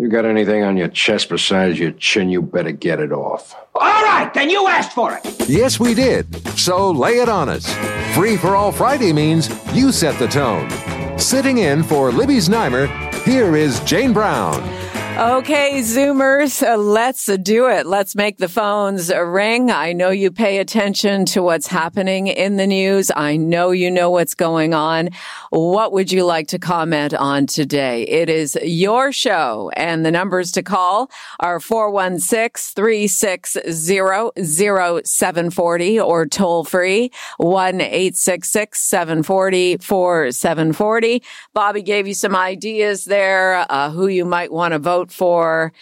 You got anything on your chest besides your chin, you better get it off. All right, then you asked for it. Yes, we did. So lay it on us. Free for all Friday means you set the tone. Sitting in for Libby Znaimer, here is Jane Brown. Okay, Zoomers, uh, let's do it. Let's make the phones ring. I know you pay attention to what's happening in the news. I know you know what's going on. What would you like to comment on today? It is your show and the numbers to call are 416-360-0740 or toll free 1-866-740-4740. Bobby gave you some ideas there, uh, who you might want to vote for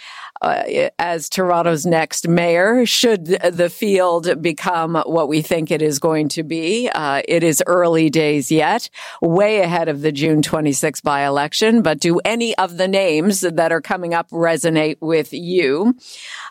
uh, as Toronto's next mayor, should the field become what we think it is going to be. Uh, it is early days yet, way ahead of the June 26 by election, but do any of the names that are coming up resonate with you?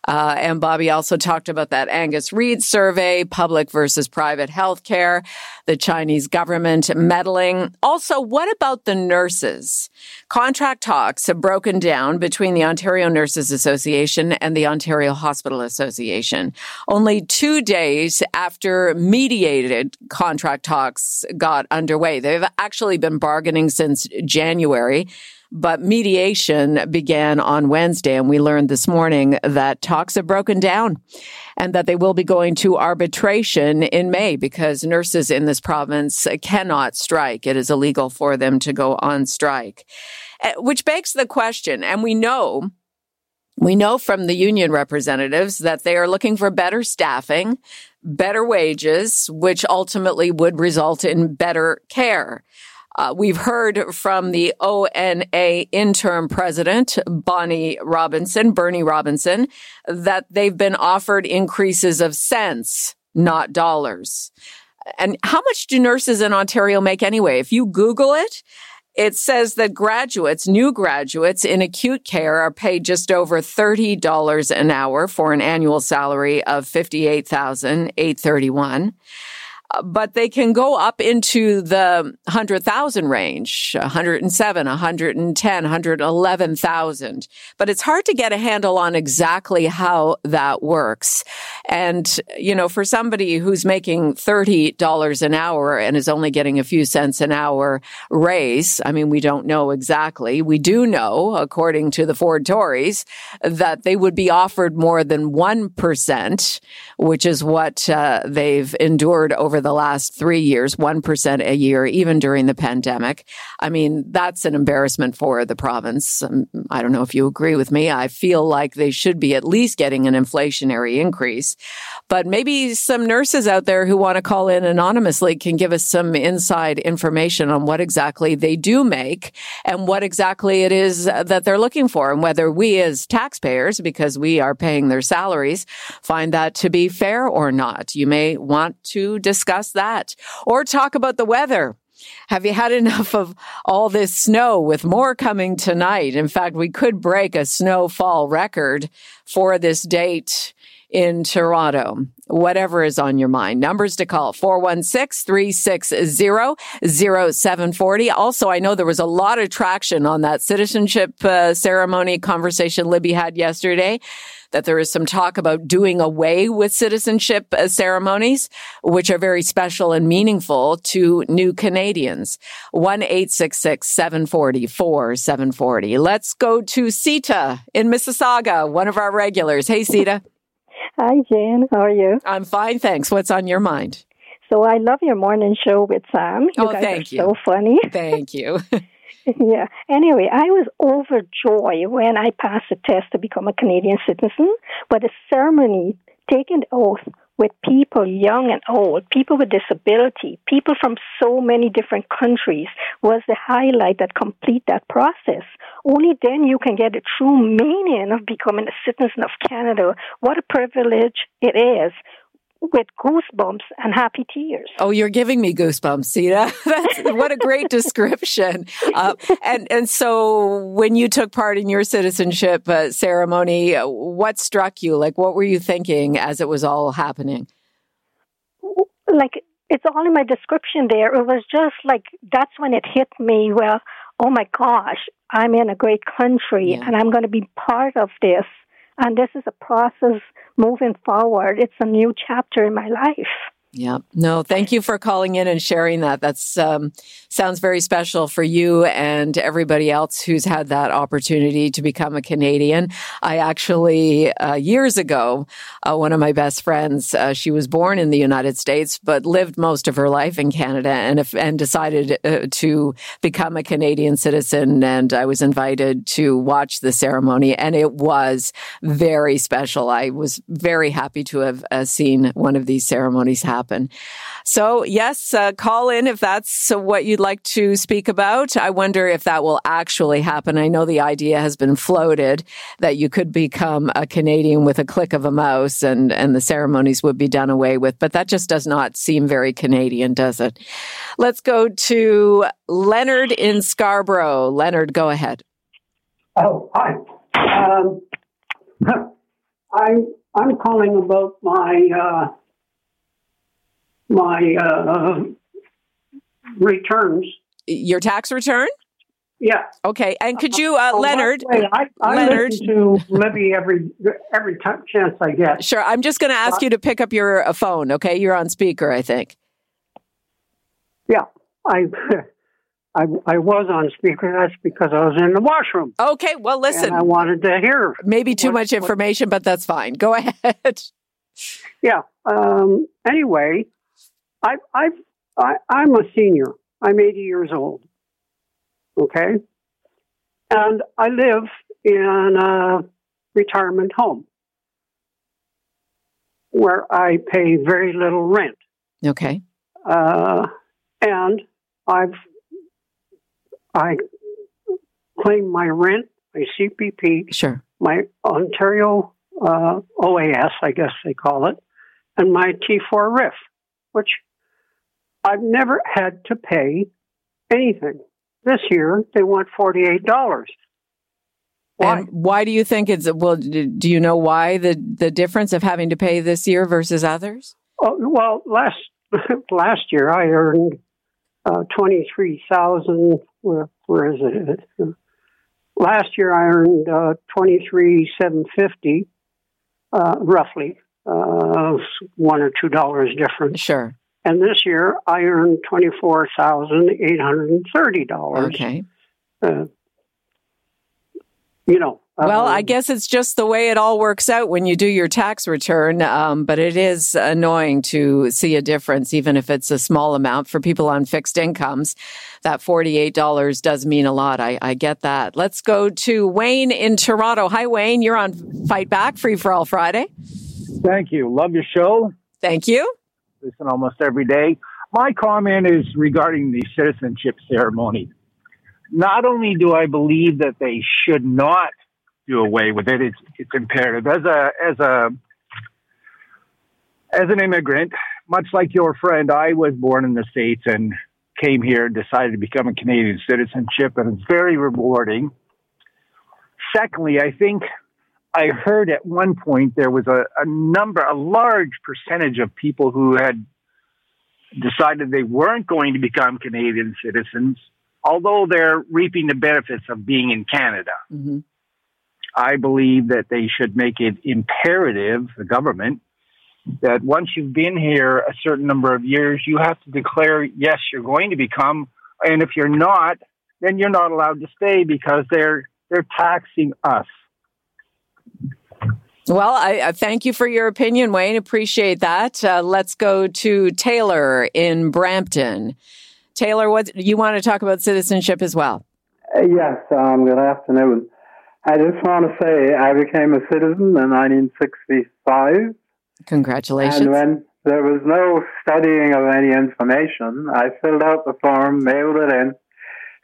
Uh, and Bobby also talked about that Angus Reid survey, public versus private healthcare, the Chinese government meddling. Also, what about the nurses? Contract talks have broken down between the Ontario Nurses Association and the Ontario Hospital Association. Only two days after mediated contract talks got underway. They've actually been bargaining since January. But mediation began on Wednesday, and we learned this morning that talks have broken down and that they will be going to arbitration in May because nurses in this province cannot strike. It is illegal for them to go on strike, eh, which begs the question, and we know we know from the union representatives that they are looking for better staffing, better wages, which ultimately would result in better care. Uh, we've heard from the ONA interim president, Bonnie Robinson, Bernie Robinson, that they've been offered increases of cents, not dollars. And how much do nurses in Ontario make anyway? If you Google it, it says that graduates, new graduates in acute care are paid just over $30 an hour for an annual salary of 58,831 but they can go up into the 100,000 range, 107, 110, 111,000. But it's hard to get a handle on exactly how that works. And, you know, for somebody who's making $30 an hour and is only getting a few cents an hour raise, I mean, we don't know exactly. We do know, according to the Ford Tories, that they would be offered more than 1%, which is what uh, they've endured over over the last three years, 1% a year, even during the pandemic. I mean, that's an embarrassment for the province. Um, I don't know if you agree with me. I feel like they should be at least getting an inflationary increase. But maybe some nurses out there who want to call in anonymously can give us some inside information on what exactly they do make and what exactly it is that they're looking for and whether we as taxpayers, because we are paying their salaries, find that to be fair or not. You may want to discuss discuss that or talk about the weather. Have you had enough of all this snow with more coming tonight? In fact, we could break a snowfall record for this date in Toronto. Whatever is on your mind. Numbers to call 416-360-0740. Also, I know there was a lot of traction on that citizenship uh, ceremony conversation Libby had yesterday that there is some talk about doing away with citizenship uh, ceremonies, which are very special and meaningful to new Canadians. 1 740 740 Let's go to Sita in Mississauga, one of our regulars. Hey, Sita. Hi, Jane. How are you? I'm fine, thanks. What's on your mind? So I love your morning show with Sam. You oh, guys thank are you. So funny. Thank you. yeah. Anyway, I was overjoyed when I passed the test to become a Canadian citizen, but the ceremony, taking the oath, with people young and old, people with disability, people from so many different countries was the highlight that complete that process. Only then you can get a true meaning of becoming a citizen of Canada. What a privilege it is with goosebumps and happy tears. Oh, you're giving me goosebumps, Sita. That's what a great description. Uh, and and so, when you took part in your citizenship uh, ceremony, what struck you? Like, what were you thinking as it was all happening? Like it's all in my description there. It was just like that's when it hit me. Well, oh my gosh, I'm in a great country, yeah. and I'm going to be part of this. And this is a process moving forward. It's a new chapter in my life. Yeah. No, thank you for calling in and sharing that. That's um, sounds very special for you and everybody else who's had that opportunity to become a Canadian. I actually uh, years ago, uh, one of my best friends, uh, she was born in the United States but lived most of her life in Canada and and decided uh, to become a Canadian citizen. And I was invited to watch the ceremony, and it was very special. I was very happy to have uh, seen one of these ceremonies happen happen. So yes, uh, call in if that's what you'd like to speak about. I wonder if that will actually happen. I know the idea has been floated that you could become a Canadian with a click of a mouse and, and the ceremonies would be done away with, but that just does not seem very Canadian, does it? Let's go to Leonard in Scarborough. Leonard, go ahead. Oh, hi. Um, I'm I'm calling about my uh, my uh, returns. Your tax return? Yeah. Okay. And could you, uh, uh, Leonard? I, I Leonard, listen to Libby every every time, chance I get. Sure. I'm just going to ask uh, you to pick up your uh, phone. Okay, you're on speaker, I think. Yeah, I. I, I was on speaker. That's because I was in the washroom. Okay, well, listen. I wanted to hear. Maybe too what, much information, what, but that's fine. Go ahead. Yeah. Um, anyway, I, I, I, I'm a senior. I'm 80 years old. Okay. And I live in a retirement home where I pay very little rent. Okay. Uh, and I've, I claim my rent, my CPP, sure. my Ontario uh, OAS, I guess they call it, and my T4 RIF, which I've never had to pay anything. This year, they want $48. Why? And why do you think it's, well, do you know why the, the difference of having to pay this year versus others? Oh, well, last, last year I earned uh, 23,000, where, where is it? Last year I earned uh, 23,750, uh, roughly, uh, one or two dollars difference. Sure. And this year I earned $24,830. Okay. Uh, you know. Well, um, I guess it's just the way it all works out when you do your tax return. Um, but it is annoying to see a difference, even if it's a small amount for people on fixed incomes. That $48 does mean a lot. I, I get that. Let's go to Wayne in Toronto. Hi, Wayne. You're on Fight Back Free for All Friday. Thank you. Love your show. Thank you listen almost every day. My comment is regarding the citizenship ceremony. Not only do I believe that they should not do away with it, it's it's imperative. As a as a as an immigrant, much like your friend, I was born in the States and came here and decided to become a Canadian citizenship, and it's very rewarding. Secondly, I think I heard at one point there was a, a number, a large percentage of people who had decided they weren't going to become Canadian citizens, although they're reaping the benefits of being in Canada. Mm-hmm. I believe that they should make it imperative, the government, that once you've been here a certain number of years, you have to declare, yes, you're going to become, and if you're not, then you're not allowed to stay because they're they're taxing us. Well, I, I, thank you for your opinion, Wayne. Appreciate that. Uh, let's go to Taylor in Brampton. Taylor, what you want to talk about citizenship as well? Uh, yes. Um, good afternoon. I just want to say I became a citizen in 1965, Congratulations. And when there was no studying of any information, I filled out the form, mailed it in,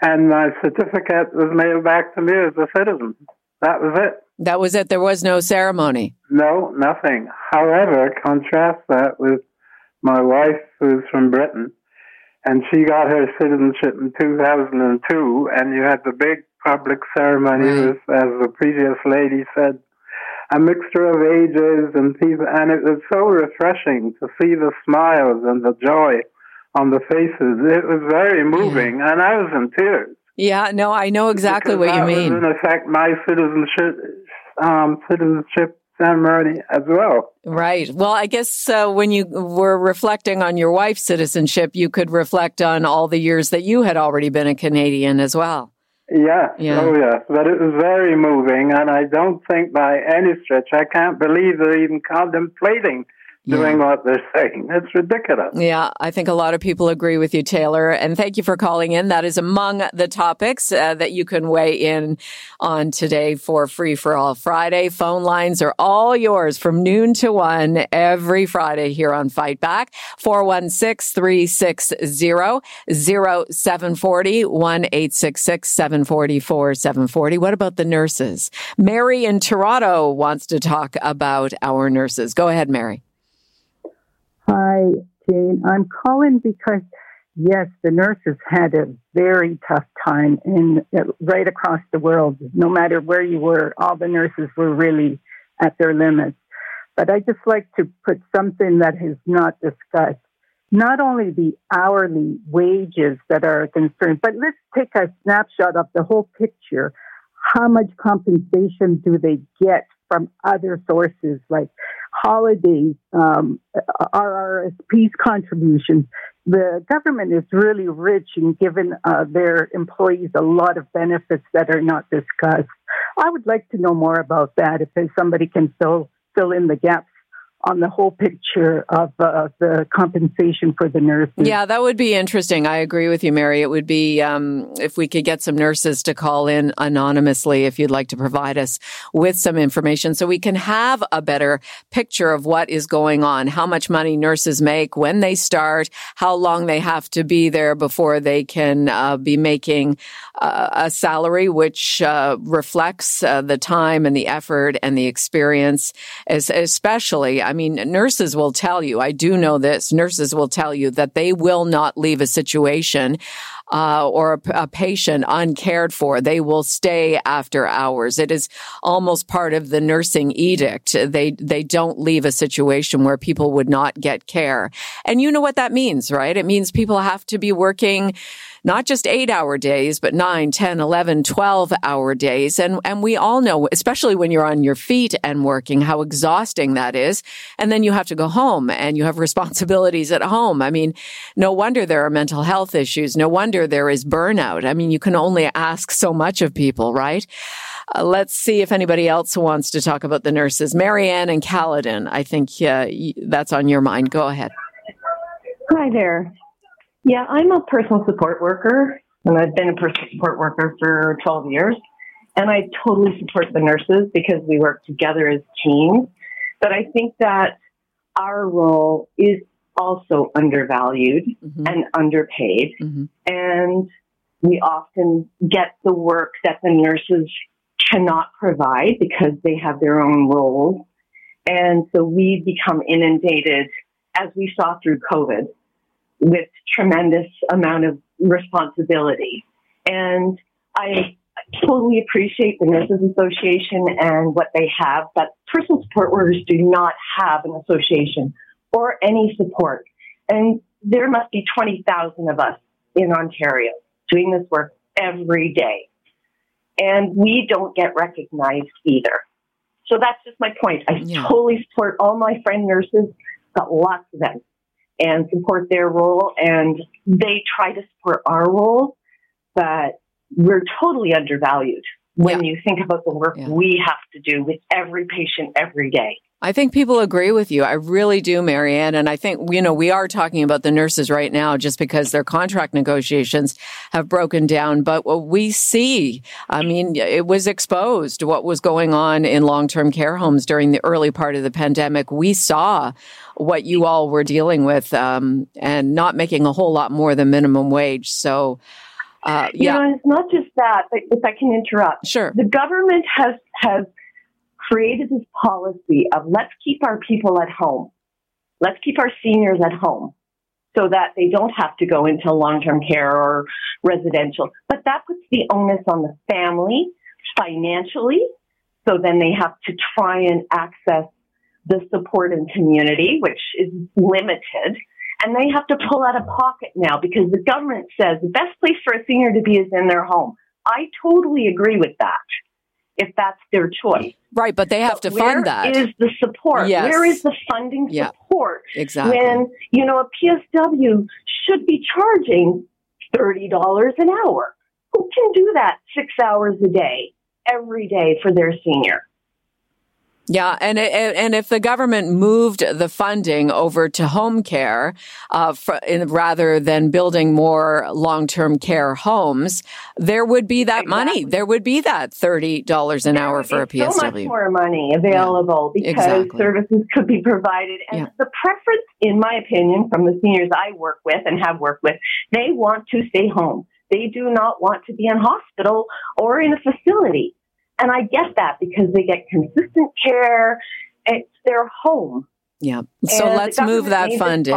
and my certificate was mailed back to me as a citizen. That was it. That was it. There was no ceremony. No, nothing. However, contrast that with my wife, who's from Britain, and she got her citizenship in 2002, and you had the big public ceremony, Right. as the previous lady said, a mixture of ages and people, and it was so refreshing to see the smiles and the joy on the faces. It was very moving, and I was in tears. Yeah, no, I know exactly Because what you mean. In effect, my citizenship, um, citizenship ceremony as well. Right. Well, I guess uh, when you were reflecting on your wife's citizenship, you could reflect on all the years that you had already been a Canadian as well. Yes, Yeah. oh yes, but it was very moving, and I don't think by any stretch, I can't believe they're even contemplating doing what they're saying. It's ridiculous. Yeah, I think a lot of people agree with you, Taylor. And thank you for calling in. That is among the topics uh, that you can weigh in on today for Free for All Friday. Phone lines are all yours from noon to one every Friday here on Fight Back. 416 360 0740 1 744 740. What about the nurses? Mary in Toronto wants to talk about our nurses. Go ahead, Mary. Hi, Jane. I'm calling because, yes, the nurses had a very tough time in uh, right across the world. No matter where you were, all the nurses were really at their limits. But I just like to put something that is not discussed. Not only the hourly wages that are a concern, but let's take a snapshot of the whole picture. How much compensation do they get from other sources like holidays, um, RRSP's contributions. The government is really rich in giving uh, their employees a lot of benefits that are not discussed. I would like to know more about that if somebody can fill fill in the gaps on the whole picture of uh, the compensation for the nurses. Yeah, that would be interesting. I agree with you, Mary. It would be um, if we could get some nurses to call in anonymously if you'd like to provide us with some information so we can have a better picture of what is going on, how much money nurses make, when they start, how long they have to be there before they can uh, be making uh, a salary which uh, reflects uh, the time and the effort and the experience, especially. Mean, nurses will tell you, I do know this, nurses will tell you that they will not leave a situation uh, or a, a, patient uncared for. They will stay after hours. It is almost part of the nursing edict. They they don't leave a situation where people would not get care. And you know what that means, right? It means people have to be working not just eight hour days, but nine, 10, 11, 12 hour days. And, and we all know, especially when you're on your feet and working, how exhausting that is. And then you have to go home and you have responsibilities at home. I mean, no wonder there are mental health issues. No wonder there is burnout. I mean, you can only ask so much of people, right? Uh, let's see if anybody else wants to talk about the nurses. Marianne and Caledon, I think uh, that's on your mind. Go ahead. Hi there. Yeah, I'm a personal support worker, and I've been a personal support worker for 12 years. And I totally support the nurses because we work together as teams. But I think that our role is also undervalued mm-hmm. and underpaid. Mm-hmm. And we often get the work that the nurses cannot provide because they have their own roles. And so we become inundated, as we saw through COVID, with tremendous amount of responsibility. And I totally appreciate the Nurses Association and what they have, but personal support workers do not have an association or any support. And there must be 20,000 of us in Ontario doing this work every day. And we don't get recognized either. So that's just my point. I yeah. totally support all my friend nurses, got lots of them and support their role. And they try to support our role, but we're totally undervalued when yeah. you think about the work yeah. we have to do with every patient every day. I think people agree with you. I really do, Marianne. And I think, you know, we are talking about the nurses right now just because their contract negotiations have broken down. But what we see, I mean, it was exposed what was going on in long term care homes during the early part of the pandemic. We saw what you all were dealing with um, and not making a whole lot more than minimum wage. So, uh, yeah. You know, it's not just that, but if I can interrupt. Sure. The government has, has created this policy of let's keep our people at home. Let's keep our seniors at home so that they don't have to go into long-term care or residential. But that puts the onus on the family financially. So then they have to try and access the support and community, which is limited. And they have to pull out of pocket now because the government says the best place for a senior to be is in their home. I totally agree with that if that's their choice. Right, but they have to fund that. Where is the support? Yes. Where is the funding yeah, support? Exactly. When, you know, a PSW should be charging $30 an hour. Who can do that six hours a day, every day for their senior? Yeah, and and if the government moved the funding over to home care, uh, for, in, rather than building more long-term care homes, there would be that exactly. money. There would be that thirty dollars an there hour for a PSW. So much more money available yeah, because exactly. services could be provided. And yeah. the preference, in my opinion, from the seniors I work with and have worked with, they want to stay home. They do not want to be in hospital or in a facility. And I get that because they get consistent care. It's their home. Yeah. So and let's move that funding.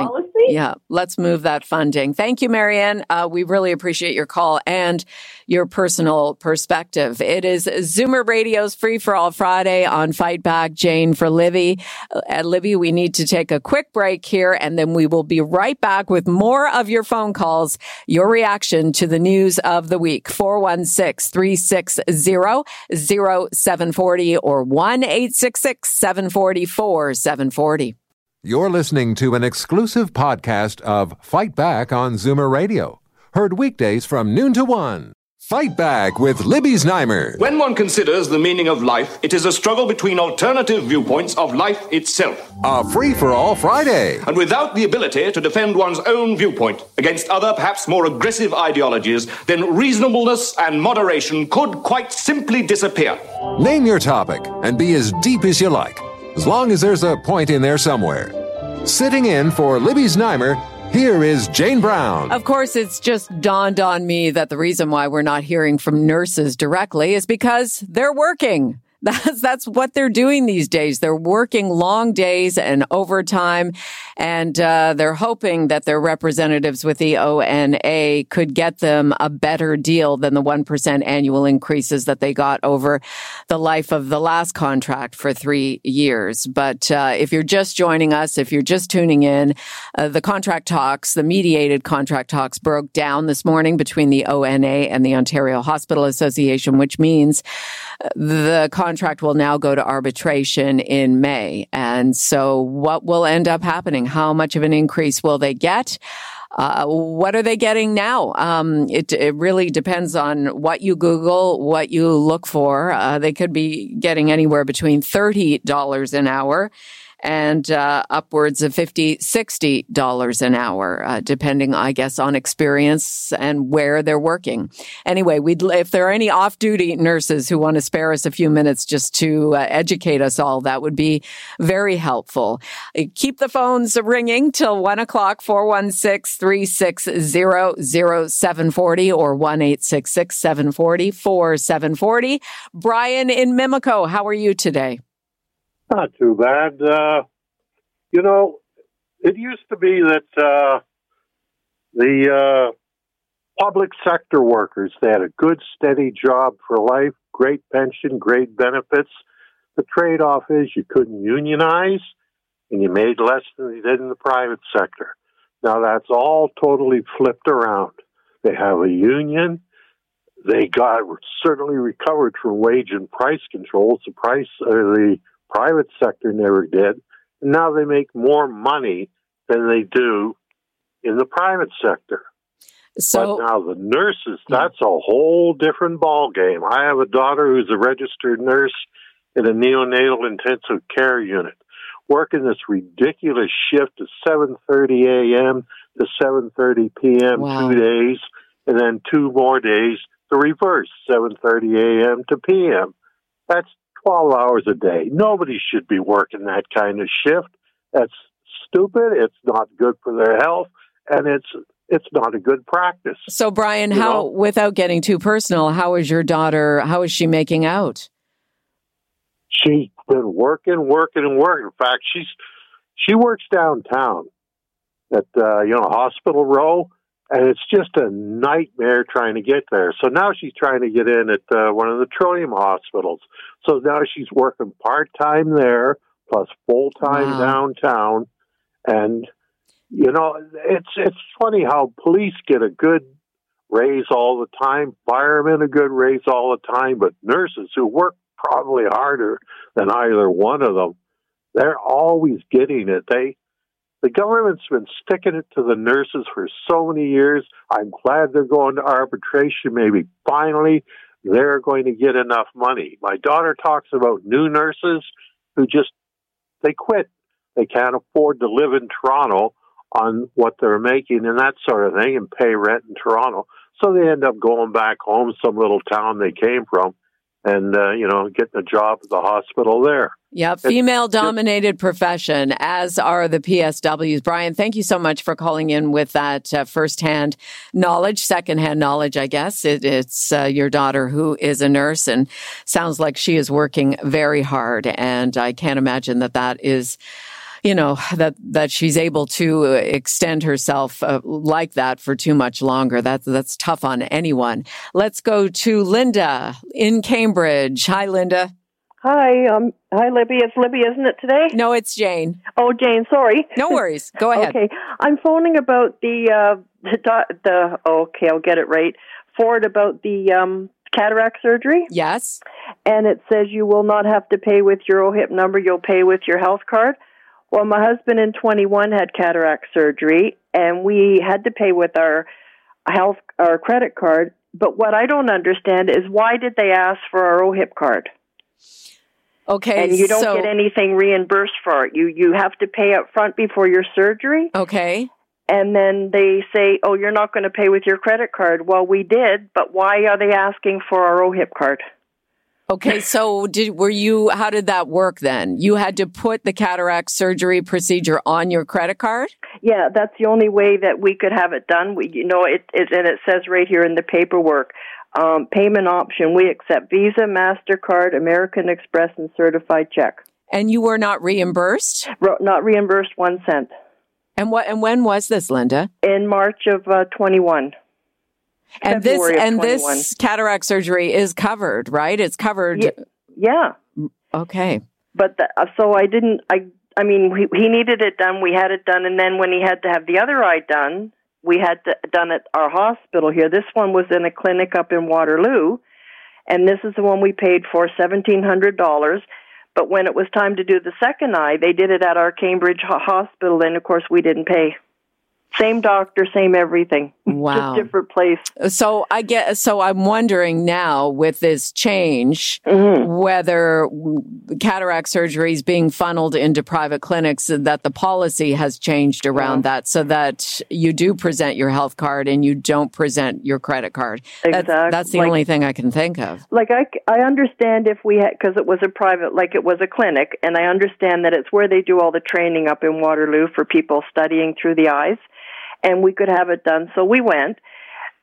Yeah. Let's move that funding. Thank you, Marianne. Uh, we really appreciate your call and your personal perspective. It is Zoomer Radio's Free for All Friday on Fight Back. Jane for. At uh, Libby, we need to take a quick break here and then we will be right back with more of your phone calls, your reaction to the news of the week. 416 360 0740 or 1 744 740. You're listening to an exclusive podcast of Fight Back on Zoomer Radio. Heard weekdays from noon to one. Fight Back with Libby Znaimer. When one considers the meaning of life, it is a struggle between alternative viewpoints of life itself. A free for all Friday. And without the ability to defend one's own viewpoint against other, perhaps more aggressive ideologies, then reasonableness and moderation could quite simply disappear. Name your topic and be as deep as you like as long as there's a point in there somewhere. Sitting in for Libby Znaimer, here is Jane Brown. Of course, it's just dawned on me that the reason why we're not hearing from nurses directly is because they're working. That's that's what they're doing these days. They're working long days and overtime, and uh, they're hoping that their representatives with the ONA could get them a better deal than the one percent annual increases that they got over the life of the last contract for three years. But uh, if you're just joining us, if you're just tuning in, uh, the contract talks, the mediated contract talks, broke down this morning between the ONA and the Ontario Hospital Association, which means uh, the contract will now go to arbitration in May. And so what will end up happening? How much of an increase will they get? Uh, what are they getting now? Um, it, it really depends on what you Google, what you look for. Uh, they could be getting anywhere between $30 an hour and uh, upwards of 50 $60 an hour, uh, depending, I guess, on experience and where they're working. Anyway, we'd, if there are any off duty nurses who want to spare us a few minutes just to uh, educate us all, that would be very helpful. Uh, keep the phones ringing till one o'clock, 416 360 0740 or 1 740 4740. Brian in Mimico, how are you today? Not too bad. Uh, you know, it used to be that uh, the uh, public sector workers they had a good, steady job for life, great pension, great benefits. The trade-off is you couldn't unionize, and you made less than you did in the private sector. Now that's all totally flipped around. They have a union. They got certainly recovered from wage and price controls. The price, or the private sector never did. And now they make more money than they do in the private sector. So but now the nurses, that's a whole different ball game. I have a daughter who's a registered nurse in a neonatal intensive care unit. working this ridiculous shift of 7:30 a.m. to 7:30 p.m. Wow. two days, and then two more days the reverse, 7:30 a.m. to p.m. That's 12 hours a day. Nobody should be working that kind of shift. That's stupid. It's not good for their health, and it's it's not a good practice. So, Brian, how, know? without getting too personal, how is your daughter? How is she making out? She's been working, working, and working. In fact, she's she works downtown at uh, you know Hospital Row, and it's just a nightmare trying to get there. So now she's trying to get in at uh, one of the Trillium hospitals. So now she's working part time there plus full time Wow. downtown, and you know it's it's funny how police get a good raise all the time, firemen a good raise all the time, but nurses who work probably harder than either one of them, they're always getting it. They the government's been sticking it to the nurses for so many years. I'm glad they're going to arbitration. Maybe finally they're going to get enough money. My daughter talks about new nurses who just they quit. They can't afford to live in Toronto on what they're making and that sort of thing and pay rent in Toronto. So they end up going back home, some little town they came from, and uh, you know, getting a job at the hospital there. Yeah, female dominated profession, as are the PSWs. Brian, thank you so much for calling in with that uh, firsthand knowledge, secondhand knowledge, I guess. It, it's uh, your daughter who is a nurse and sounds like she is working very hard. And I can't imagine that that is you know that that she's able to extend herself uh, like that for too much longer that's that's tough on anyone let's go to linda in cambridge hi linda Hi, um, hi, Libby. It's Libby, isn't it today? No, it's Jane. Oh, Jane. Sorry. No worries. Go ahead. okay, I'm phoning about the uh, the do- the. Okay, I'll get it right. Ford about the um, cataract surgery. Yes. And it says you will not have to pay with your OHIP number. You'll pay with your health card. Well, my husband in 21 had cataract surgery, and we had to pay with our health our credit card. But what I don't understand is why did they ask for our OHIP card? Okay, and you don't so- get anything reimbursed for it. You you have to pay up front before your surgery. Okay. And then they say, "Oh, you're not going to pay with your credit card." Well, we did, but why are they asking for our OHIP card? Okay, so did were you how did that work then? You had to put the cataract surgery procedure on your credit card? Yeah, that's the only way that we could have it done. We, you know, it, it and it says right here in the paperwork, um, payment option. We accept Visa, Mastercard, American Express, and certified check. And you were not reimbursed? Ro- Not reimbursed one cent. And what and when was this, Linda? In March of uh, 21. And February this and 21. this cataract surgery is covered, right? It's covered. Ye- Yeah. Okay. But the, uh, so I didn't. I I mean, he, he needed it done. We had it done, and then when he had to have the other eye done, we had to, done at our hospital here. This one was in a clinic up in Waterloo, and this is the one we paid for seventeen hundred dollars. But when it was time to do the second eye, they did it at our Cambridge hospital, and of course we didn't pay. Same doctor, same everything. Wow. Just different place. So I get so I'm wondering now with this change Mm-hmm. whether cataract surgery is being funneled into private clinics that the policy has changed around that so that you do present your health card and you don't present your credit card. That's, that's the like- only thing I can think of. like I, I understand if we had because it was a private like it was a clinic and i understand that it's where they do all the training up in waterloo for people studying through the eyes and we could have it done. So we went.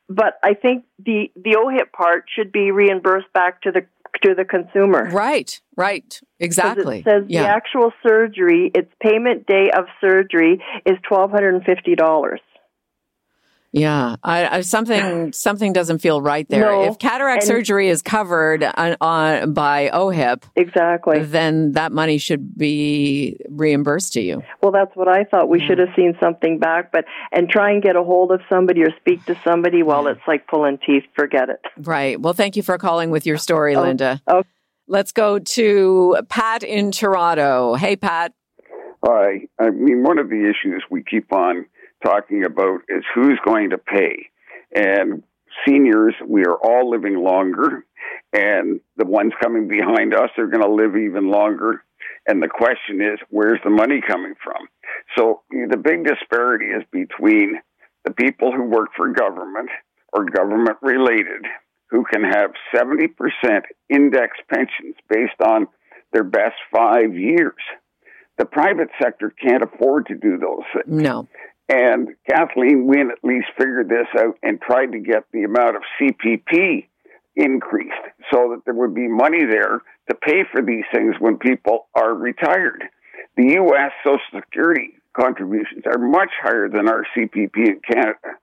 But i think the the ohip part should be reimbursed back to the to the consumer. Right right, exactly it says yeah. the actual surgery its payment day of surgery is twelve hundred and fifty dollars Yeah, I, I, something something doesn't feel right there. No, if cataract and- surgery is covered on, on by OHIP, exactly, then that money should be reimbursed to you. Well, that's what I thought. We should have seen something back, but and try and get a hold of somebody or speak to somebody. Well, it's like pulling teeth. Forget it. Right. Well, thank you for calling with your story, Oh, Linda. okay. Let's go to Pat in Toronto. Hey, Pat. Hi. I mean, one of the issues we keep on talking about is who's going to pay. And seniors, we are all living longer, and the ones coming behind us are going to live even longer. And the question is, where's the money coming from? So the big disparity is between the people who work for government or government related who can have 70% index pensions based on their best five years. The private sector can't afford to do those things. No. And Kathleen Wynne at least figured this out and tried to get the amount of CPP increased so that there would be money there to pay for these things when people are retired. The U.S. Social Security contributions are much higher than our CPP in Canada,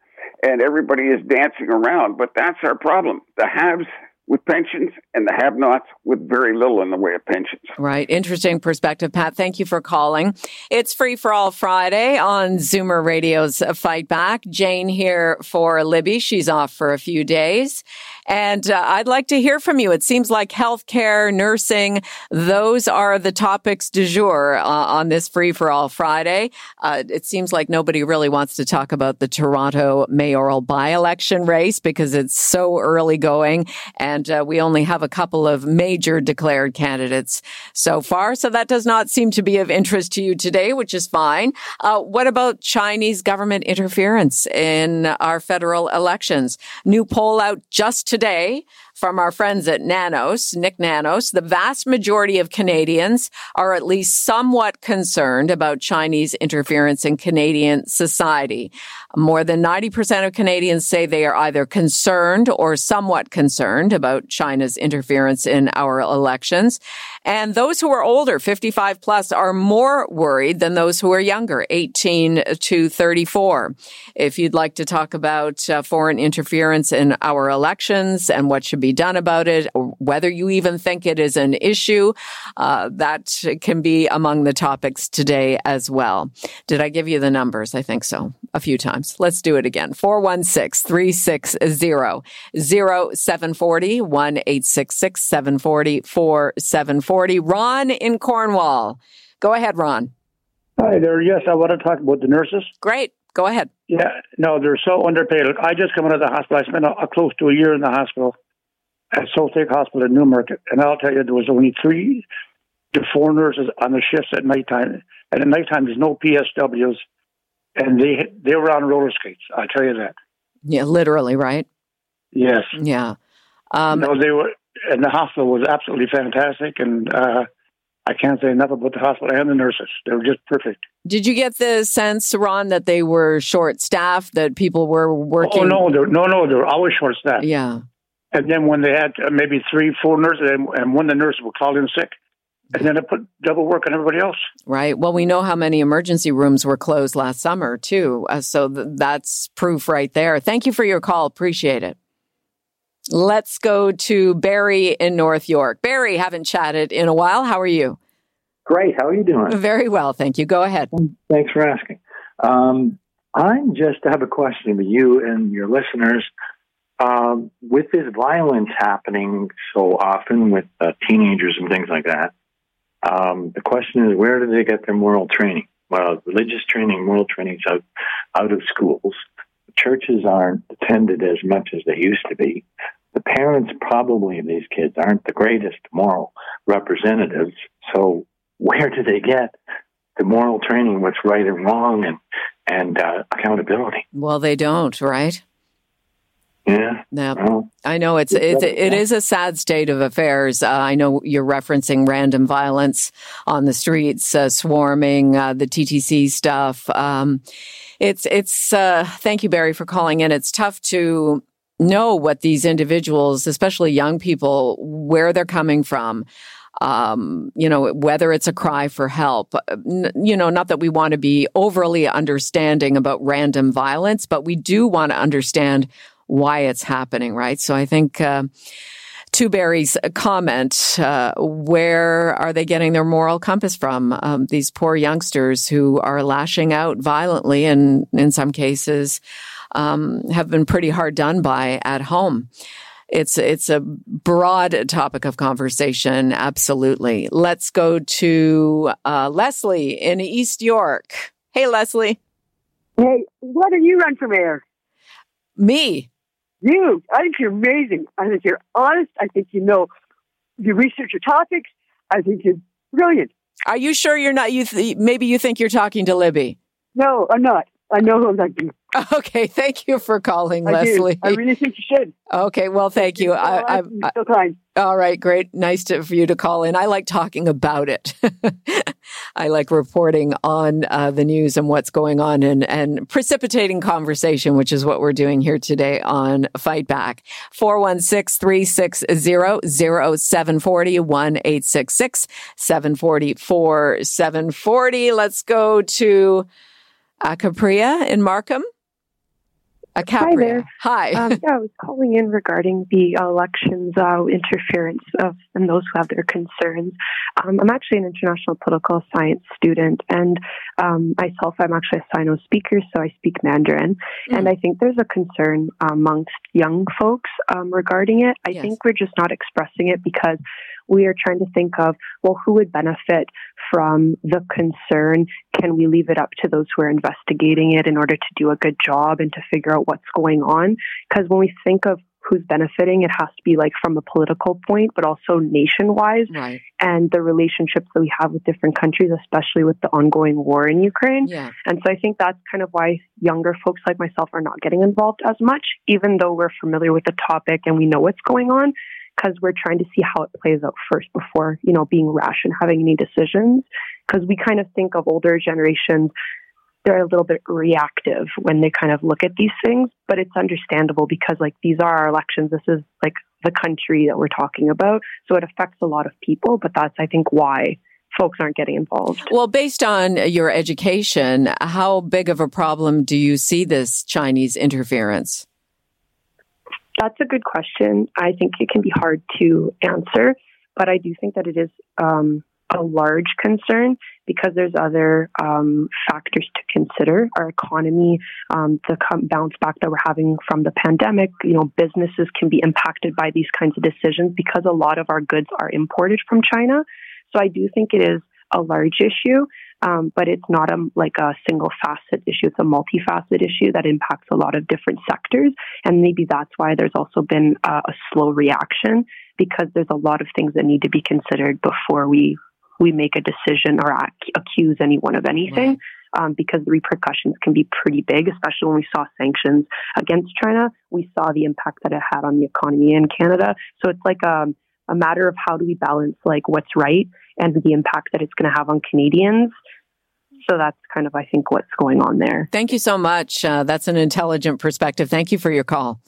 and everybody is dancing around, but that's our problem. The haves with pensions and the have nots with very little in the way of pensions. Right. Interesting perspective, Pat. Thank you for calling. It's Free for All Friday on Zoomer Radio's Fight Back. Jane here for Libby. She's off for a few days. And uh, I'd like to hear from you. It seems like healthcare, nursing, those are the topics du jour uh, on this Free for All Friday. Uh, it seems like nobody really wants to talk about the Toronto mayoral by election race because it's so early going. And uh, we only have a couple of major declared candidates so far. So that does not seem to be of interest to you today, which is fine. Uh, what about Chinese government interference in our federal elections? New poll out just today from our friends at Nanos, Nick Nanos, the vast majority of Canadians are at least somewhat concerned about Chinese interference in Canadian society. More than 90% of Canadians say they are either concerned or somewhat concerned about China's interference in our elections. And those who are older, 55 plus, are more worried than those who are younger, 18 to 34. If you'd like to talk about uh, foreign interference in our elections and what should be done about it, or whether you even think it is an issue, uh, that can be among the topics today as well. Did I give you the numbers? I think so. A few times. Let's do it again. 416 360 0740 1 866 740 4740. Ron in Cornwall. Go ahead, Ron. Hi there. Yes, I want to talk about the nurses. Great. Go ahead. Yeah, no, they're so underpaid. Look, I just come out of the hospital. I spent a, a close to a year in the hospital at Southlake Hospital in Newmarket, and I'll tell you, there was only three to four nurses on the shifts at nighttime. And at nighttime, there's no PSWs, and they they were on roller skates. I tell you that. Yeah, literally, right? Yes. Yeah. Um, no, they were, and the hospital was absolutely fantastic, and uh, I can't say enough about the hospital and the nurses. They were just perfect. Did you get the sense, Ron, that they were short staffed, that people were working? Oh no, they're, no, no, they're always short staffed. Yeah. And then when they had uh, maybe three, four nurses, and, and one of the nurses would call in sick, and then it put double work on everybody else. Right. Well, we know how many emergency rooms were closed last summer too, uh, so th- that's proof right there. Thank you for your call. Appreciate it. Let's go to Barry in North York. Barry, haven't chatted in a while. How are you? Great. How are you doing? Very well, thank you. Go ahead. Thanks for asking. Um, I'm just have a question for you and your listeners. Um, with this violence happening so often with uh, teenagers and things like that, um, the question is where do they get their moral training? Well, religious training, moral training is out, out of schools. Churches aren't attended as much as they used to be. The parents, probably, of these kids aren't the greatest moral representatives. So, where do they get the moral training, what's right and wrong, and and uh, accountability? Well, they don't, right? Yeah. No, Well, I know it's it's it is a sad state of affairs. Uh, I know you're referencing random violence on the streets, uh, swarming, uh, the TTC stuff. Um, it's it's. Uh, thank you, Barry, for calling in. It's tough to know what these individuals, especially young people, where they're coming from. Um, you know, whether it's a cry for help, N- you know, not that we want to be overly understanding about random violence, but we do want to understand why it's happening, right? So I think, uh, to Barry's comment, uh, where are they getting their moral compass from? Um, these poor youngsters who are lashing out violently and in some cases, um, have been pretty hard done by at home. It's, it's a broad topic of conversation. Absolutely. Let's go to, uh, Leslie in East York. Hey, Leslie. Hey, why don't you run for mayor? Me. You. I think you're amazing. I think you're honest. I think you know, you research your topics. I think you're brilliant. Are you sure you're not? You th- maybe you think you're talking to Libby. No, I'm not. I know who I'm talking to. Okay, thank you for calling, I do. Leslie. I really think you should. Okay, well, thank you. I, I, I, Still kind. all right, great. Nice to, for you to call in. I like talking about it. I like reporting on uh, the news and what's going on and, and precipitating conversation, which is what we're doing here today on Fight Back. 416 360 0740 1 740 Let's go to uh, Capria in Markham. Uh, Hi there. Hi. Um, yeah, I was calling in regarding the elections uh, interference of and those who have their concerns. Um, I'm actually an international political science student, and um, myself, I'm actually a Sino speaker, so I speak Mandarin. And I think there's a concern amongst young folks um, regarding it. I think we're just not expressing it because we are trying to think of, well, who would benefit from the concern? Can we leave it up to those who are investigating it in order to do a good job and to figure out what's going on? Because when we think of who's benefiting, it has to be like from a political point, but also nationwide. Right. And the relationships that we have with different countries, especially with the ongoing war in Ukraine. Yeah. And so I think that's kind of why younger folks like myself are not getting involved as much, even though we're familiar with the topic and we know what's going on, because we're trying to see how it plays out first before, you know, being rash and having any decisions. Because we kind of think of older generations, they're a little bit reactive when they kind of look at these things, but it's understandable because like these are our elections. This is like the country that we're talking about. So it affects a lot of people, but that's, I think, why folks aren't getting involved. Well, based on your education, how big of a problem do you see this Chinese interference? That's a good question. I think it can be hard to answer, but I do think that it is um, a large concern because there's other um, factors to consider. Our economy, um, the com- bounce back that we're having from the pandemic, you know, businesses can be impacted by these kinds of decisions because a lot of our goods are imported from China. So I do think it is a large issue. Um, but it's not a like a single facet issue. It's a multifaceted issue that impacts a lot of different sectors, and maybe that's why there's also been uh, a slow reaction because there's a lot of things that need to be considered before we we make a decision or ac- accuse anyone of anything. Um, because the repercussions can be pretty big, especially when we saw sanctions against China. We saw the impact that it had on the economy in Canada. So it's like um, a matter of how do we balance like what's right and the impact that it's going to have on Canadians. So that's kind of, I think, what's going on there. Thank you so much. Uh, that's an intelligent perspective. Thank you for your call.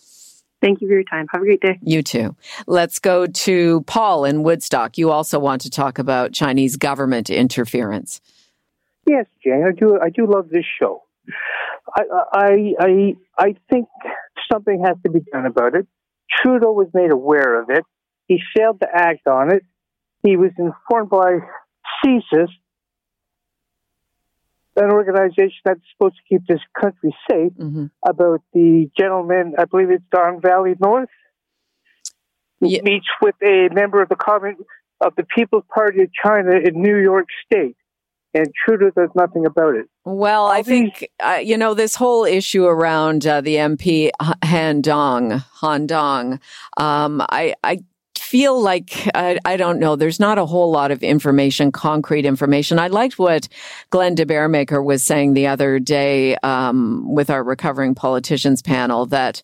Thank you for your time. Have a great day. You too. Let's go to Paul in Woodstock. You also want to talk about Chinese government interference. Yes, Jane, I do. I do love this show. I, I, I, I think something has to be done about it. Trudeau was made aware of it. He failed to act on it. He was informed by CSIS, an organization that's supposed to keep this country safe, about the gentleman, I believe it's Don Valley North, who meets with a member of the Common of the People's Party of China in New York State. And Trudeau does nothing about it. Well, I think, uh, you know, this whole issue around uh, the MP Han Dong, Han Dong, um, I, I feel like, I, I don't know, there's not a whole lot of information, concrete information. I liked what Glen De Baeremaeker was saying the other day um, with our recovering politicians panel that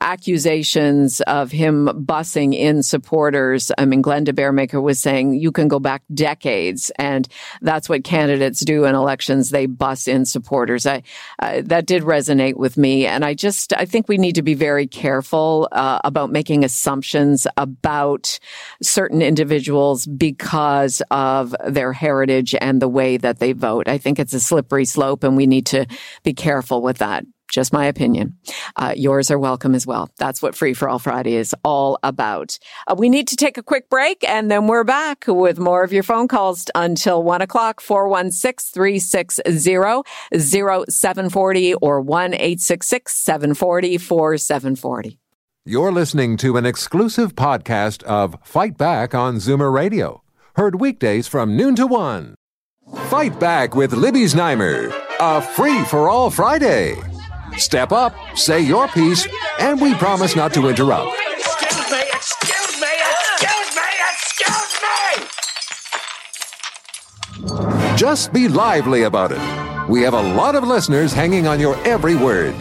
accusations of him bussing in supporters. I mean, Glen De Baeremaeker was saying you can go back decades, and that's what candidates do in elections. They bus in supporters. I uh, that did resonate with me, and I just I think we need to be very careful uh, about making assumptions about certain individuals because of their heritage and the way that they vote. I think it's a slippery slope, and we need to be careful with that. Just my opinion. Uh, yours are welcome as well. That's what Free for All Friday is all about. Uh, we need to take a quick break and then we're back with more of your phone calls until one o'clock, 416-360-0740 or 1-866-740-4740. You're listening to an exclusive podcast of Fight Back on Zoomer Radio. Heard weekdays from noon to one. Fight Back with Libby Znaimer, a free for all Friday. Step up, say your piece, and we promise not to interrupt. Excuse me, excuse me, excuse me, excuse me! Just be lively about it. We have a lot of listeners hanging on your every word.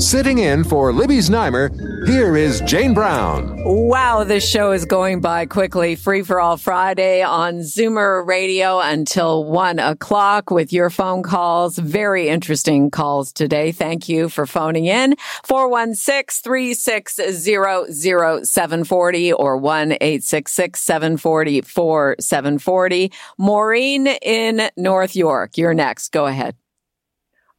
Sitting in for Libby Znaimer, here is Jane Brown. Wow, this show is going by quickly. Free for All Friday on Zoomer Radio until one o'clock with your phone calls. Very interesting calls today. Thank you for phoning in. 416-360-0740 or 1-866-740-4740. Maureen in North York. You're next. Go ahead.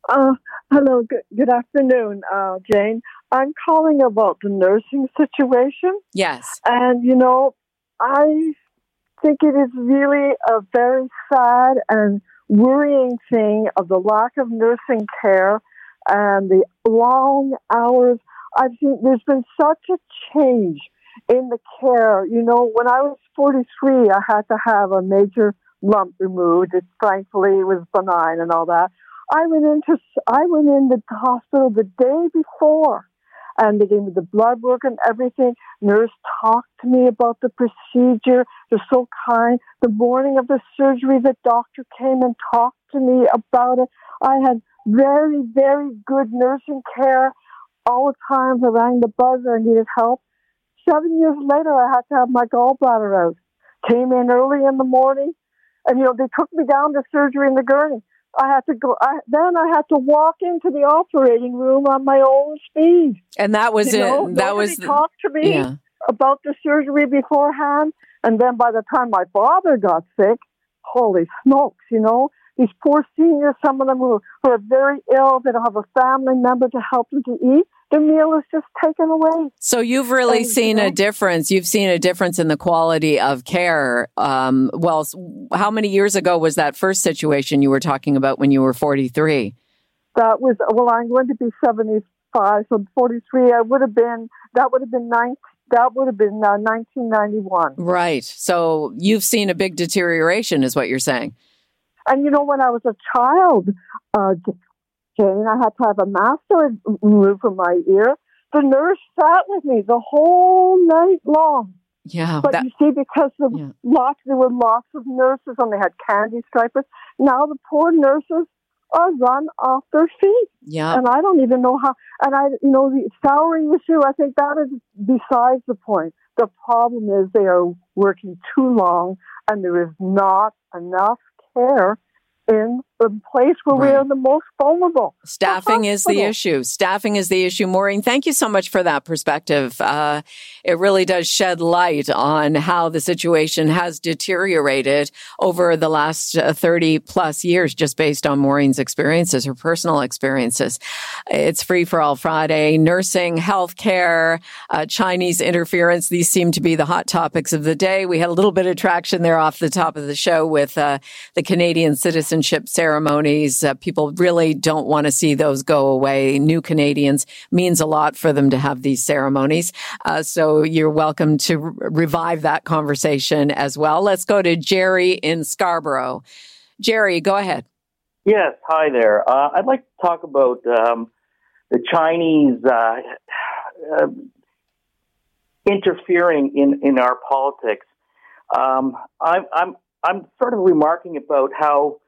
Uh, hello, good, good afternoon, uh, Jane. I'm calling about the nursing situation. Yes. And, you know, I think it is really a very sad and worrying thing of the lack of nursing care and the long hours. I've seen there's been such a change in the care. You know, when I was 43, I had to have a major lump removed. It thankfully was benign and all that. I went into I went in the hospital the day before, and they gave me the blood work and everything. Nurse talked to me about the procedure. They're so kind. The morning of the surgery, the doctor came and talked to me about it. I had very very good nursing care. All the times I rang the buzzer, I needed help. Seven years later, I had to have my gallbladder out. Came in early in the morning, and you know they took me down to surgery in the gurney. I had to go. I, then I had to walk into the operating room on my own speed. And that was you it. know? That Nobody was the- talked to me yeah. about the surgery beforehand. And then by the time my father got sick, holy smokes! You know these poor seniors. Some of them who, who are very ill. They don't have a family member to help them to eat. Their meal is just taken away. So you've really And, seen you know- a difference. You've seen a difference in the quality of care. Um, well, how many years ago was that first situation you were talking about when you were 43? That was well. I'm going to be 75, so 43. I would have been. That would have been nine. That would have been uh, 1991. Right. So you've seen a big deterioration, is what you're saying. And you know, when I was a child, uh, Jane, I had to have a master removed from my ear. The nurse sat with me the whole night long. Yeah. But that- you see, because the lots there were lots of nurses and they had candy stripers. Now the poor nurses are run off their feet. Yeah. And I don't even know how. And I, you know, the salary issue. I think that is besides the point. The problem is they are working too long, and there is not enough care in the place where we are the most vulnerable. Staffing is the issue. Staffing is the issue. Maureen, thank you so much for that perspective. Uh, it really does shed light on how the situation has deteriorated over the last uh, 30 plus years, just based on Maureen's experiences, her personal experiences. It's free for all Friday. Nursing, healthcare, uh, Chinese interference. These seem to be the hot topics of the day. We had a little bit of traction there off the top of the show with uh, the Canadian citizenship ceremonies. Uh, people really don't want to see those go away. New Canadians means a lot for them to have these ceremonies. Uh, so you're welcome to re- revive that conversation as well. Let's go to Jerry in Scarborough. Jerry, go ahead. Yes, hi there. Uh, I'd like to talk about um, the Chinese uh, uh, interfering in, in our politics. Um, I'm, I'm, I'm sort of remarking about how,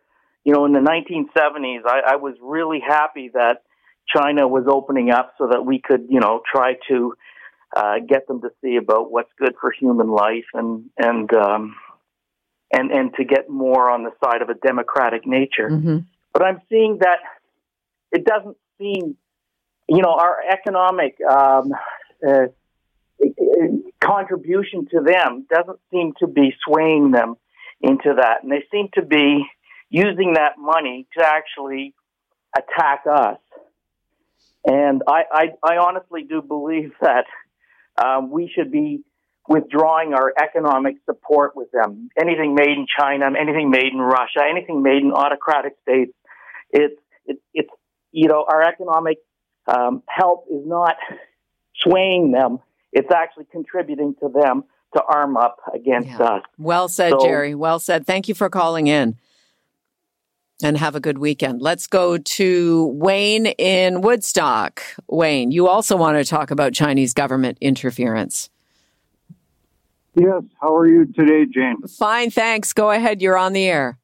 you know, in the 1970s, I, I was really happy that China was opening up so that we could, you know, try to uh, get them to see about what's good for human life and and um, and and to get more on the side of a democratic nature. But I'm seeing that it doesn't seem, you know, our economic um, uh, contribution to them doesn't seem to be swaying them into that, and they seem to be using that money to actually attack us. And I, I, I honestly do believe that um, we should be withdrawing our economic support with them. Anything made in China, anything made in Russia, anything made in autocratic states, it's it, it's you know our economic um, help is not swaying them. It's actually contributing to them to arm up against us. Well said, So- Jerry. Well said. Thank you for calling in. And have a good weekend. Let's go to Wayne in Woodstock. Wayne, you also want to talk about Chinese government interference. Yes. How are you today, Jane? Fine, thanks. Go ahead. You're on the air.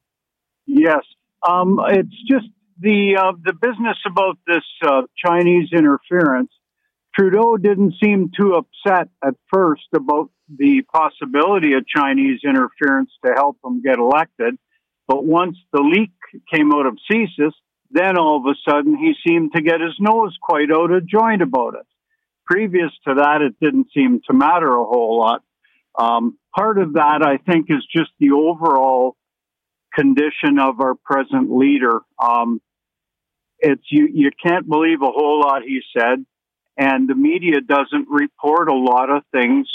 Yes. Um, it's just the uh, the business about this uh, Chinese interference. Trudeau didn't seem too upset at first about the possibility of Chinese interference to help him get elected, but once the leak came out of CSIS, then all of a sudden he seemed to get his nose quite out of joint about it. Previous to that, it didn't seem to matter a whole lot. Um, part of that, I think, is just the overall condition of our present leader. Um, it's you, you can't believe a whole lot he said, and the media doesn't report a lot of things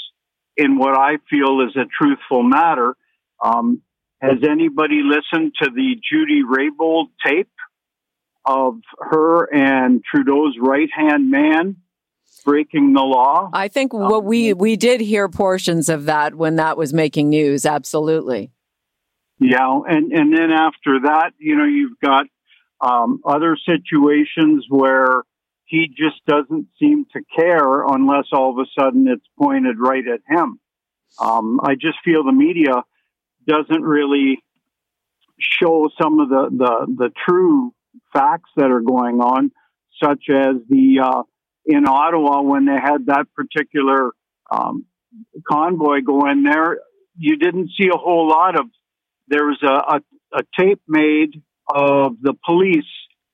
in what I feel is a truthful matter. Um, has anybody listened to the Jody Raybould tape of her and Trudeau's right hand man breaking the law? I think what we we did hear portions of that when that was making news. Absolutely. Yeah, and and then after that, you know, you've got um, other situations where he just doesn't seem to care unless all of a sudden it's pointed right at him. Um, I just feel the media doesn't really show some of the, the, the true facts that are going on, such as the uh, in Ottawa when they had that particular um, convoy go in there. You didn't see a whole lot of. There was a, a, a tape made of the police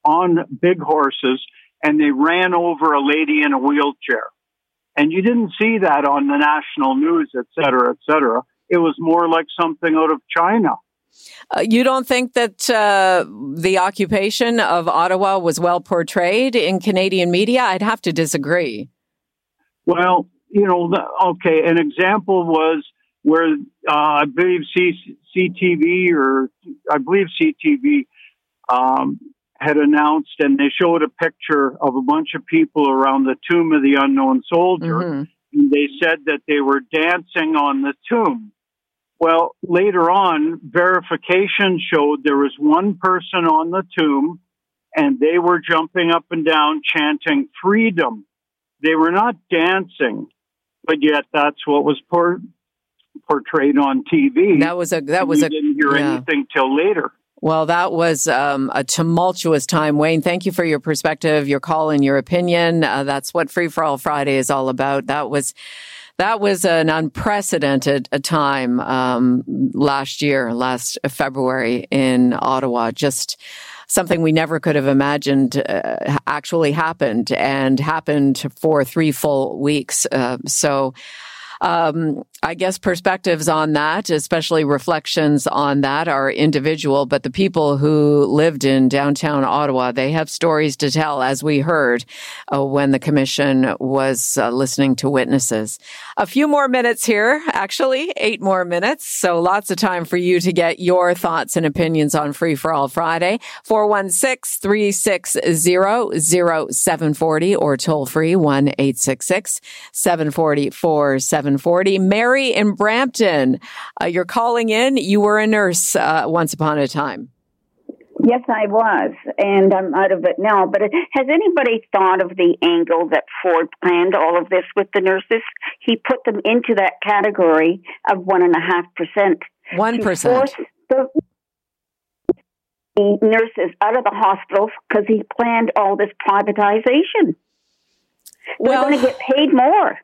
on big horses, and they ran over a lady in a wheelchair. And you didn't see that on the national news, et cetera, et cetera. It was more like something out of China. Uh, you don't think that uh, the occupation of Ottawa was well portrayed in Canadian media? I'd have to disagree. Well, you know, the, okay, an example was where uh, I believe C- CTV or I believe CTV um, had announced, and they showed a picture of a bunch of people around the tomb of the unknown soldier. Mm-hmm. And they said that they were dancing on the tomb. Well, later on, verification showed there was one person on the tomb and they were jumping up and down chanting freedom. They were not dancing, but yet that's what was por- portrayed on TV. That was a, that was a, didn't hear yeah. anything till later. Well, that was um, a tumultuous time, Wayne. Thank you for your perspective, your call, and your opinion. Uh, that's what Free for All Friday is all about. That was that was an unprecedented time um, last year, last February in Ottawa. Just something we never could have imagined uh, actually happened and happened for three full weeks. Uh, so um, I guess perspectives on that, especially reflections on that, are individual. But the people who lived in downtown Ottawa, they have stories to tell, as we heard uh, when the commission was uh, listening to witnesses. A few more minutes here, actually, eight more minutes. So lots of time for you to get your thoughts and opinions on Free for All Friday. 416 360 0740 or toll free 1 866 740 4740. Mary in Brampton, uh, you're calling in. You were a nurse uh, once upon a time. Yes, I was, and I'm out of it now. But has anybody thought of the angle that Ford planned all of this with the nurses? He put them into that category of one and a half percent. One percent. The nurses out of the hospitals because he planned all this privatization. We're well, going to get paid more.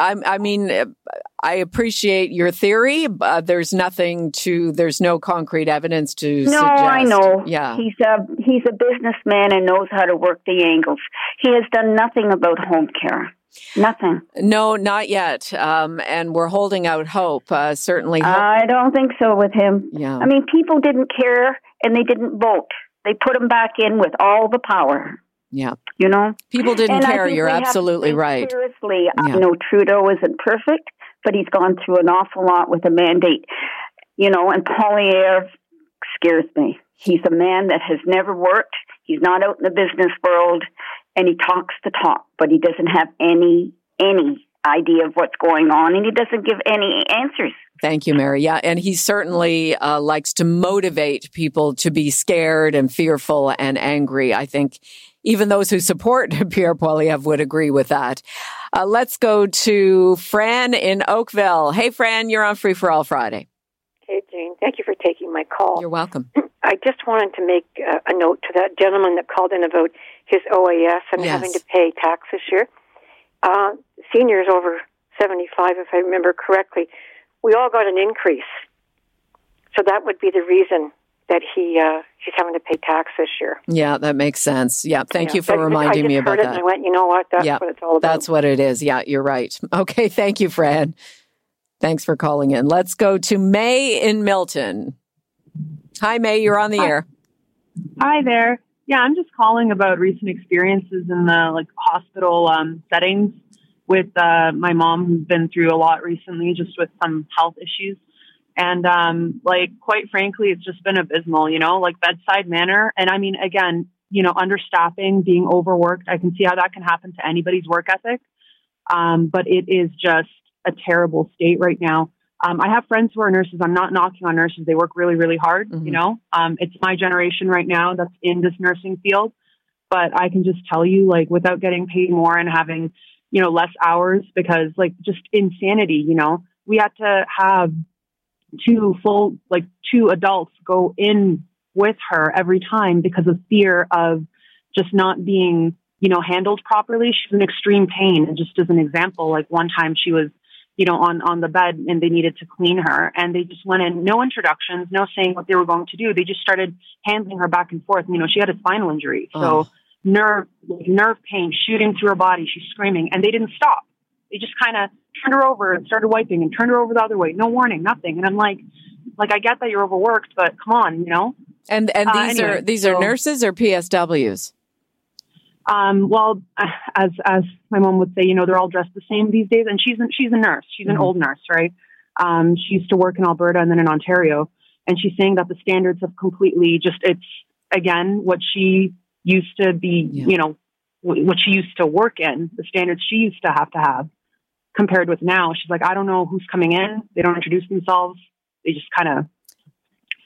I, I mean, I appreciate your theory. But there's nothing to, there's no concrete evidence to. No, suggest. I know. Yeah, he's a he's a businessman and knows how to work the angles. He has done nothing about home care. Nothing. No, not yet. Um, and we're holding out hope. Uh, certainly. Hope. I don't think so with him. Yeah. I mean, people didn't care and they didn't vote. They put him back in with all the power. Yeah. You know? People didn't and care. You're absolutely right. Seriously, uh, yeah. I know Trudeau isn't perfect, but he's gone through an awful lot with a mandate. You know, and Poilievre scares me. He's a man that has never worked. He's not out in the business world and he talks the talk, but he doesn't have any any idea of what's going on and he doesn't give any answers. Thank you, Mary. Yeah, and he certainly uh, likes to motivate people to be scared and fearful and angry. I think even those who support Pierre Poilievre would agree with that. Uh, let's go to Fran in Oakville. Hey, Fran, you're on Free for All Friday. Hey, Jane. Thank you for taking my call. You're welcome. I just wanted to make uh, a note to that gentleman that called in about his OAS and Yes. having to pay tax this year. Uh, seniors over 75, if I remember correctly, we all got an increase. So that would be the reason that he uh, he's having to pay tax this year. Yeah, that makes sense. Yeah, thank Yeah. you for I just- reminding me about heard it that. And I went, you know what? That's yeah, what it's all about. That's what it is. Yeah, you're right. Okay, thank you, Fran. Thanks for calling in. Let's go to May in Milton. Hi, May. You're on the Hi. air. Hi there. Yeah, I'm just calling about recent experiences in the like hospital um, settings with uh, my mom, who's been through a lot recently, just with some health issues. And um, like, quite frankly, it's just been abysmal. You know, like bedside manner. And I mean, again, you know, understaffing, being overworked. I can see how that can happen to anybody's work ethic. Um, but it is just a terrible state right now. Um, I have friends who are nurses. I'm not knocking on nurses. They work really, really hard. You know, um, it's my generation right now that's in this nursing field. But I can just tell you, like, without getting paid more and having, you know, less hours because, like, just insanity. You know, we had to have two full, like, two adults go in with her every time because of fear of just not being, you know, handled properly. She's in extreme pain. And just as an example, like one time she was, you know, on, on the bed and they needed to clean her and they just went in, no introductions, no saying what they were going to do. They just started handling her back and forth. You know, she had a spinal injury. So Oh. nerve, nerve pain shooting through her body. She's screaming and they didn't stop. They just kind of turned her over and started wiping and turned her over the other way. No warning, nothing. And I'm like, like, I get that you're overworked, but come on, you know? And and Uh, these are anyway, these are nurses or PSWs? Um, well, as as my mom would say, you know, they're all dressed the same these days, and she's a, she's a nurse. She's an Mhm. old nurse, right? Um, she used to work in Alberta and then in Ontario, and she's saying that the standards have completely just it's again what she used to be, you know, wh- what she used to work in, the standards she used to have to have, compared with now. She's like, I don't know who's coming in. They don't introduce themselves. They just kind of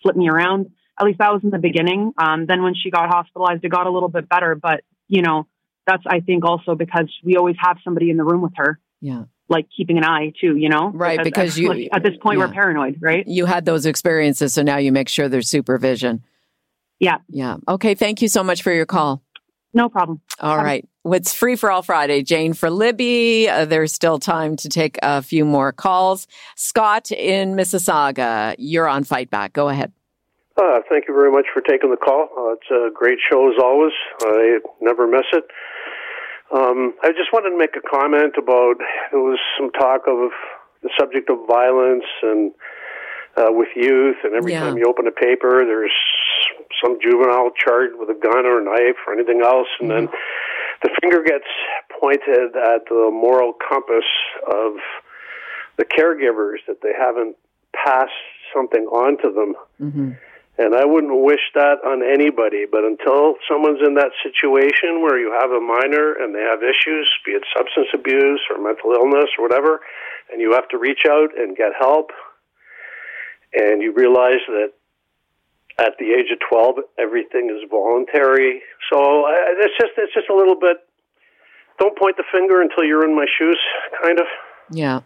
flip me around. At least that was in the beginning. Um, then when she got hospitalized, it got a little bit better. But you know, that's I think also because we always have somebody in the room with her, Yeah. like keeping an eye too. You know, Right, because you- like, at this point yeah. we're paranoid, right? You had those experiences, so now you make sure there's supervision. Yeah. Yeah. Okay. Thank you so much for your call. No problem. All right. It's free for all Friday. Jane for Libby. Uh, there's still time to take a few more calls. Scott in Mississauga, you're on Fight Back. Go ahead. Uh, thank you very much for taking the call. Uh, it's a great show as always. I never miss it. Um, I just wanted to make a comment about there was some talk of the subject of violence and uh, with youth, and every Yeah. time you open a paper, there's some juvenile charged with a gun or a knife or anything else, and then the finger gets pointed at the moral compass of the caregivers that they haven't passed something on to them. Mm-hmm. And I wouldn't wish that on anybody, but until someone's in that situation where you have a minor and they have issues, be it substance abuse or mental illness or whatever, and you have to reach out and get help, and you realize that at the age of 12, everything is voluntary. So it's just it's just a little bit. Don't point the finger until you're in my shoes, kind of. Yeah.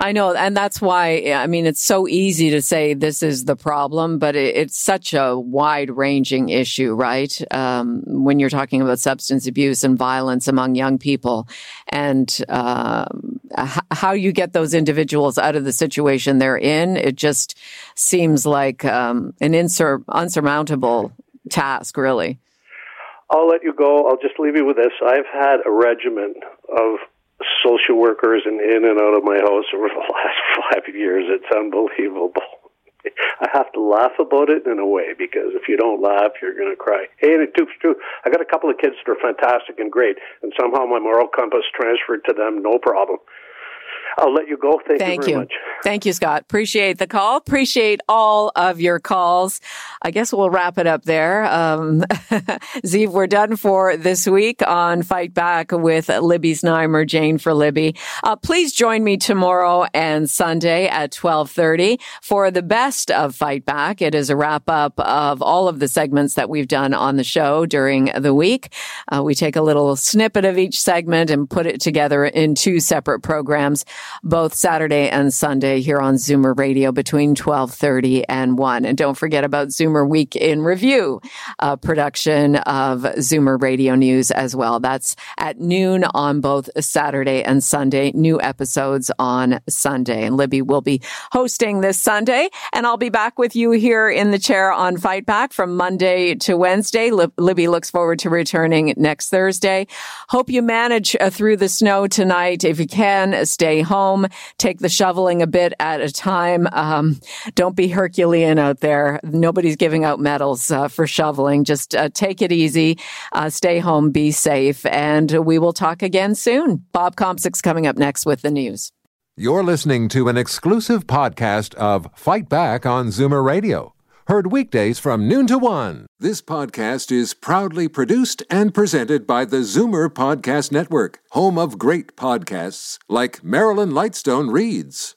I know. And that's why, I mean, it's so easy to say this is the problem, but it, it's such a wide ranging issue, right? Um, when you're talking about substance abuse and violence among young people and um, h- how you get those individuals out of the situation they're in, it just seems like um, an insur- unsurmountable task, really. I'll let you go. I'll just leave you with this. I've had a regiment of social workers and in and out of my house over the last five years. It's unbelievable. I have to laugh about it in a way because if you don't laugh, you're going to cry. Hey, and it's true, true. I got a couple of kids that are fantastic and great, and somehow my moral compass transferred to them, no problem. I'll let you go. Thank, Thank you very you. much. Thank you, Scott. Appreciate the call. Appreciate all of your calls. I guess we'll wrap it up there. Um, Zeev, we're done for this week on Fight Back with Libby Znaimer, Jane for Libby. Uh, please join me tomorrow and Sunday at 1230 for the best of Fight Back. It is a wrap up of all of the segments that we've done on the show during the week. Uh, we take a little snippet of each segment and put it together in two separate programs, both Saturday and Sunday here on Zoomer Radio between 1230 and 1. And don't forget about Zoomer Week in Review, a production of Zoomer Radio News as well. That's at noon on both Saturday and Sunday. New episodes on Sunday. And Libby will be hosting this Sunday. And I'll be back with you here in the chair on Fight Back from Monday to Wednesday. Lib- Libby looks forward to returning next Thursday. Hope you manage uh, through the snow tonight. If you can, stay home. Take the shoveling a bit at a time. Um, don't be Herculean out there. Nobody's giving out medals uh, for shoveling. Just uh, take it easy. Uh, stay home. Be safe. And we will talk again soon. Bob Kompsak's coming up next with the news. You're listening to an exclusive podcast of Fight Back on Zoomer Radio. Heard weekdays from noon to one. This podcast is proudly produced and presented by the Zoomer Podcast Network, home of great podcasts like Marilyn Lightstone Reads,